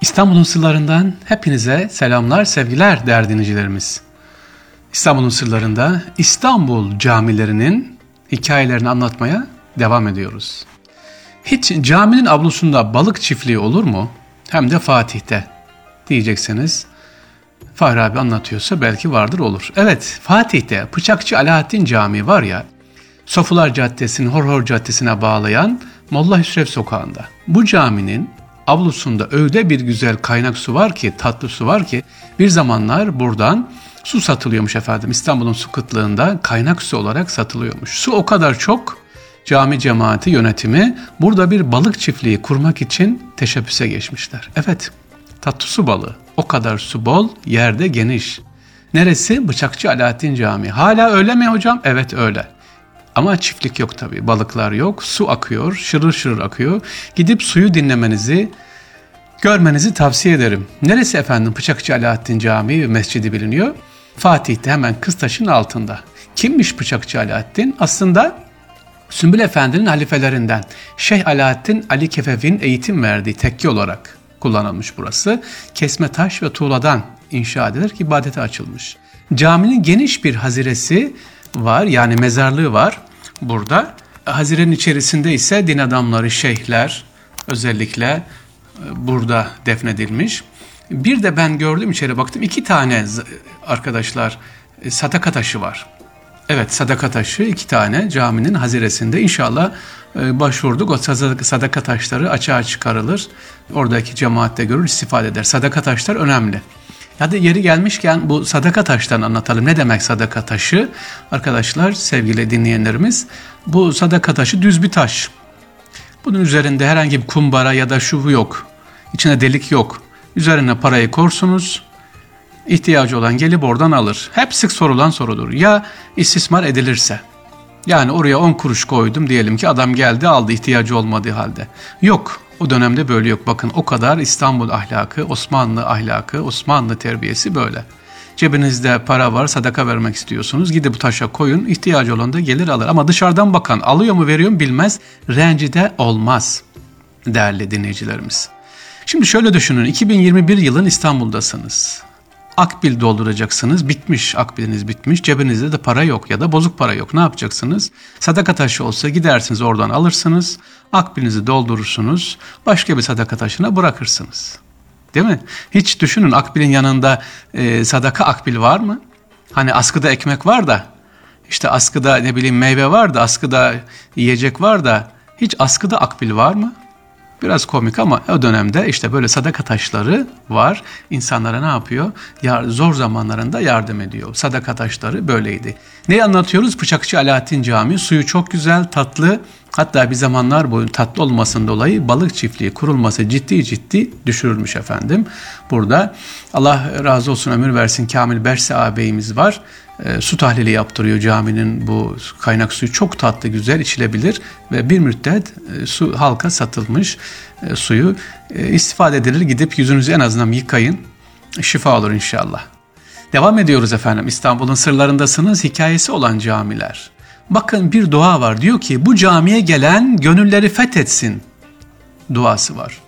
İstanbul'un sırlarından hepinize selamlar, sevgiler değerli dinleyicilerimiz. İstanbul'un sırlarında İstanbul camilerinin hikayelerini anlatmaya devam ediyoruz. Hiç caminin avlusunda balık çiftliği olur mu? Hem de Fatih'te diyeceksiniz. Fahri abi anlatıyorsa belki vardır olur. Evet Fatih'te Bıçakçı Alaaddin Camii var ya Sofular Caddesi'nin Horhor Caddesi'ne bağlayan Molla Hüsrev Sokağı'nda. Bu caminin avlusunda öyle bir güzel kaynak su var ki, tatlı su var ki bir zamanlar buradan su satılıyormuş efendim. İstanbul'un su kıtlığında kaynak su olarak satılıyormuş. Su o kadar çok cami cemaati yönetimi burada bir balık çiftliği kurmak için teşebbüse geçmişler. Evet, tatlı su balığı. O kadar su bol, yerde geniş. Neresi? Bıçakçı Alaaddin Camii. Hala öyle mi hocam? Evet öyle. Ama çiftlik yok tabii. Balıklar yok. Su akıyor. Şırır şırır akıyor. Gidip suyu dinlemenizi, görmenizi tavsiye ederim. Neresi efendim? Bıçakçı Alaaddin Camii ve Mescidi biliniyor. Fatih'te hemen Kıstaş'ın altında. Kimmiş Bıçakçı Alaaddin? Aslında Sümbül Efendi'nin halifelerinden Şeyh Alaaddin Ali Kefev'in eğitim verdiği tekke olarak kullanılmış burası. Kesme taş ve tuğladan inşa edilerek ibadete açılmış. Caminin geniş bir haziresi var yani mezarlığı var burada. Hazirenin içerisinde ise din adamları, şeyhler özellikle e, burada defnedilmiş. Bir de ben gördüm içeri baktım iki tane arkadaşlar e, sadaka taşı var. Evet sadaka taşı iki tane caminin haziresinde inşallah e, başvurduk. O sadaka taşları açığa çıkarılır. Oradaki cemaatte görür istifade eder. Sadaka taşlar önemli. Hadi yeri gelmişken bu sadaka taştan anlatalım. Ne demek sadaka taşı? Arkadaşlar, sevgili dinleyenlerimiz, bu sadaka taşı düz bir taş. Bunun üzerinde herhangi bir kumbara ya da şuvu yok. İçine delik yok. Üzerine parayı korsunuz. İhtiyacı olan gelip oradan alır. Hep sık sorulan sorudur. Ya istismar edilirse? Yani oraya 10 kuruş koydum diyelim ki adam geldi aldı ihtiyacı olmadığı halde. Yok o dönemde böyle yok. Bakın o kadar İstanbul ahlakı, Osmanlı ahlakı, Osmanlı terbiyesi böyle. Cebinizde para var, sadaka vermek istiyorsunuz. Gidip bu taşa koyun, ihtiyacı olan da gelir alır. Ama dışarıdan bakan alıyor mu veriyor mu bilmez. Rencide olmaz değerli dinleyicilerimiz. Şimdi şöyle düşünün, 2021 yılın İstanbul'dasınız akbil dolduracaksınız. Bitmiş akbiliniz bitmiş. Cebinizde de para yok ya da bozuk para yok. Ne yapacaksınız? Sadaka taşı olsa gidersiniz oradan alırsınız. Akbilinizi doldurursunuz. Başka bir sadaka taşına bırakırsınız. Değil mi? Hiç düşünün akbilin yanında e, sadaka akbil var mı? Hani askıda ekmek var da işte askıda ne bileyim meyve var da askıda yiyecek var da hiç askıda akbil var mı? Biraz komik ama o dönemde işte böyle sadaka taşları var. İnsanlara ne yapıyor? Ya, zor zamanlarında yardım ediyor. Sadaka taşları böyleydi. Ne anlatıyoruz? Bıçakçı Alaaddin Camii. Suyu çok güzel, tatlı. Hatta bir zamanlar boyu tatlı olmasın dolayı balık çiftliği kurulması ciddi ciddi düşürülmüş efendim. Burada Allah razı olsun ömür versin Kamil Berse ağabeyimiz var e, su tahlili yaptırıyor caminin bu kaynak suyu çok tatlı güzel içilebilir ve bir müddet e, su halka satılmış e, suyu e, istifade edilir gidip yüzünüzü en azından yıkayın şifa olur inşallah. Devam ediyoruz efendim İstanbul'un sırlarındasınız hikayesi olan camiler. Bakın bir dua var diyor ki bu camiye gelen gönülleri fethetsin duası var.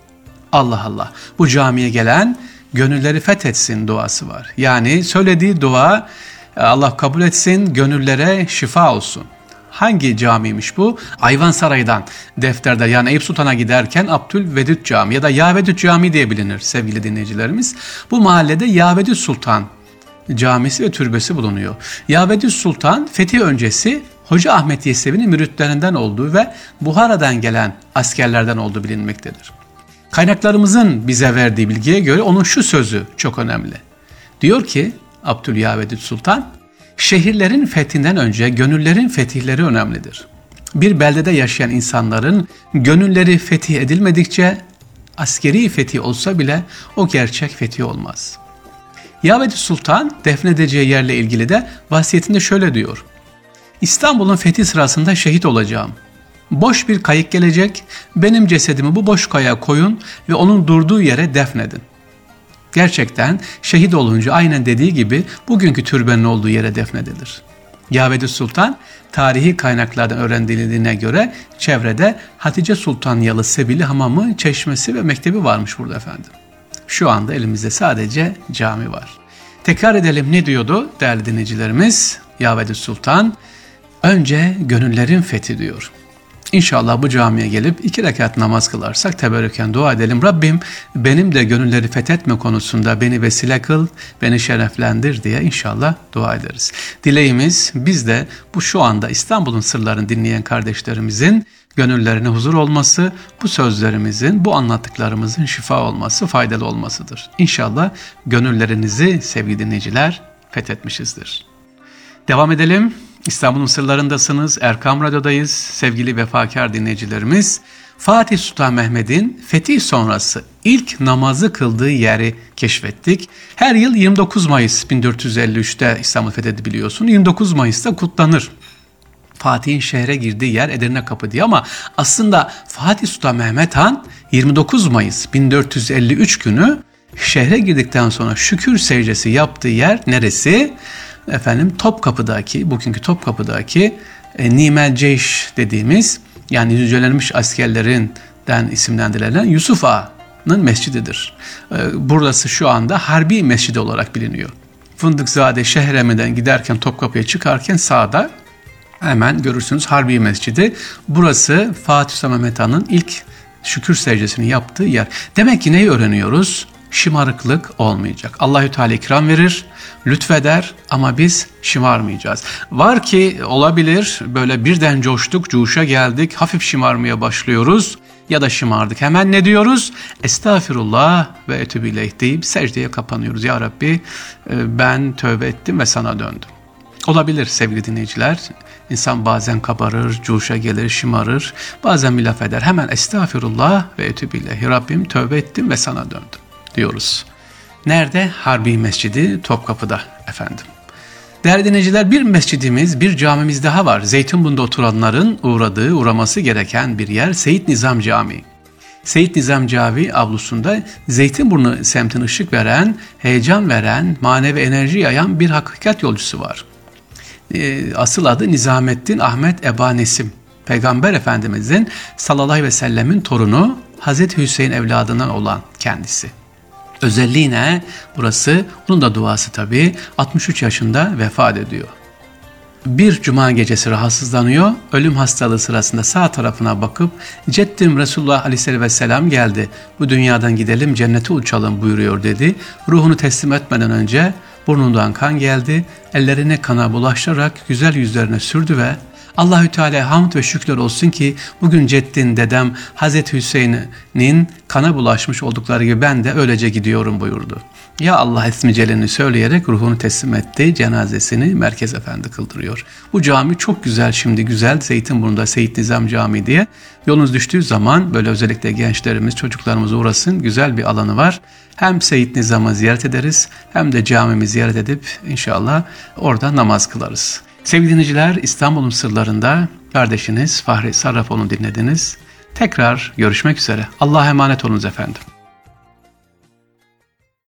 Allah Allah bu camiye gelen gönülleri fethetsin duası var. Yani söylediği dua Allah kabul etsin, gönüllere şifa olsun. Hangi camiymiş bu? Ayvansaray'dan defterde yani Eyüp Sultan'a giderken Abdülvedüt Camii ya da Yavedüt Camii diye bilinir sevgili dinleyicilerimiz. Bu mahallede Yavedüt Sultan camisi ve türbesi bulunuyor. Yavedüt Sultan fethi öncesi Hoca Ahmet Yesevi'nin müritlerinden olduğu ve Buhara'dan gelen askerlerden olduğu bilinmektedir. Kaynaklarımızın bize verdiği bilgiye göre onun şu sözü çok önemli. Diyor ki Abdülyavedüt Sultan, şehirlerin fethinden önce gönüllerin fetihleri önemlidir. Bir beldede yaşayan insanların gönülleri fetih edilmedikçe askeri fetih olsa bile o gerçek fetih olmaz. Yavedü Sultan defnedeceği yerle ilgili de vasiyetinde şöyle diyor. İstanbul'un fethi sırasında şehit olacağım. Boş bir kayık gelecek, benim cesedimi bu boş kaya koyun ve onun durduğu yere defnedin. Gerçekten şehit olunca aynen dediği gibi bugünkü türbenin olduğu yere defnedilir. Yavedi Sultan tarihi kaynaklardan öğrendiğine göre çevrede Hatice Sultan Yalı Sebili Hamamı, çeşmesi ve mektebi varmış burada efendim. Şu anda elimizde sadece cami var. Tekrar edelim ne diyordu değerli dinleyicilerimiz? Yavedi Sultan önce gönüllerin fethi diyor. İnşallah bu camiye gelip iki rekat namaz kılarsak teberrüken dua edelim. Rabbim benim de gönülleri fethetme konusunda beni vesile kıl, beni şereflendir diye inşallah dua ederiz. Dileğimiz biz de bu şu anda İstanbul'un sırlarını dinleyen kardeşlerimizin gönüllerine huzur olması, bu sözlerimizin, bu anlattıklarımızın şifa olması, faydalı olmasıdır. İnşallah gönüllerinizi sevgili dinleyiciler fethetmişizdir. Devam edelim. İstanbul'un sırlarındasınız. Erkam Radyo'dayız. Sevgili vefakar dinleyicilerimiz. Fatih Sultan Mehmet'in fetih sonrası ilk namazı kıldığı yeri keşfettik. Her yıl 29 Mayıs 1453'te İstanbul fethetti biliyorsun. 29 Mayıs'ta kutlanır. Fatih'in şehre girdiği yer Edirne Kapı diye ama aslında Fatih Sultan Mehmet Han 29 Mayıs 1453 günü şehre girdikten sonra şükür secdesi yaptığı yer neresi? Efendim Topkapı'daki, bugünkü Topkapı'daki e, Nimel Ceyş dediğimiz yani yücelenmiş askerlerinden isimlendirilen Yusuf Ağa'nın mescididir. E, burası şu anda Harbi Mescidi olarak biliniyor. Fındıkzade Şehreme'den giderken Topkapı'ya çıkarken sağda hemen görürsünüz Harbi Mescidi. Burası Fatih Sultan Mehmet Han'ın ilk şükür secdesini yaptığı yer. Demek ki neyi öğreniyoruz? Şımarıklık olmayacak. Allahü Teala ikram verir, lütfeder ama biz şımarmayacağız. Var ki olabilir böyle birden coştuk, cuşa geldik, hafif şımarmaya başlıyoruz ya da şımardık. Hemen ne diyoruz? Estağfirullah ve etübileyh deyip secdeye kapanıyoruz. Ya Rabbi e, ben tövbe ettim ve sana döndüm. Olabilir sevgili dinleyiciler. İnsan bazen kabarır, cuşa gelir, şımarır. Bazen bir laf eder. Hemen estağfirullah ve etübillahi. Rabbim tövbe ettim ve sana döndüm diyoruz. Nerede? Harbi Mescidi Topkapı'da efendim. Değerli dinleyiciler bir mescidimiz, bir camimiz daha var. Zeytinburnu'nda oturanların uğradığı, uğraması gereken bir yer Seyit Nizam Camii. Seyit Nizam Camii avlusunda Zeytinburnu semtine ışık veren, heyecan veren, manevi enerji yayan bir hakikat yolcusu var. Ee, asıl adı Nizamettin Ahmet Eba Nesim. Peygamber Efendimizin sallallahu aleyhi ve sellemin torunu Hazreti Hüseyin evladından olan kendisi. Özelliği ne? Burası, onun da duası tabii, 63 yaşında vefat ediyor. Bir cuma gecesi rahatsızlanıyor, ölüm hastalığı sırasında sağ tarafına bakıp Ceddim Resulullah Aleyhisselatü Vesselam geldi, bu dünyadan gidelim cennete uçalım buyuruyor dedi. Ruhunu teslim etmeden önce burnundan kan geldi, ellerine kana bulaştırarak güzel yüzlerine sürdü ve Allahü Teala hamd ve şükürler olsun ki bugün ceddin dedem Hazreti Hüseyin'in kana bulaşmış oldukları gibi ben de öylece gidiyorum buyurdu. Ya Allah ismi celini söyleyerek ruhunu teslim etti. Cenazesini Merkez Efendi kıldırıyor. Bu cami çok güzel şimdi güzel. Zeytinburnu'da Seyit Nizam Camii diye. Yolunuz düştüğü zaman böyle özellikle gençlerimiz, çocuklarımız uğrasın. Güzel bir alanı var. Hem Seyit Nizam'ı ziyaret ederiz hem de camimi ziyaret edip inşallah orada namaz kılarız. Sevgili dinleyiciler İstanbul'un sırlarında kardeşiniz Fahri Sarrafoğlu'nu dinlediniz. Tekrar görüşmek üzere. Allah'a emanet olunuz efendim.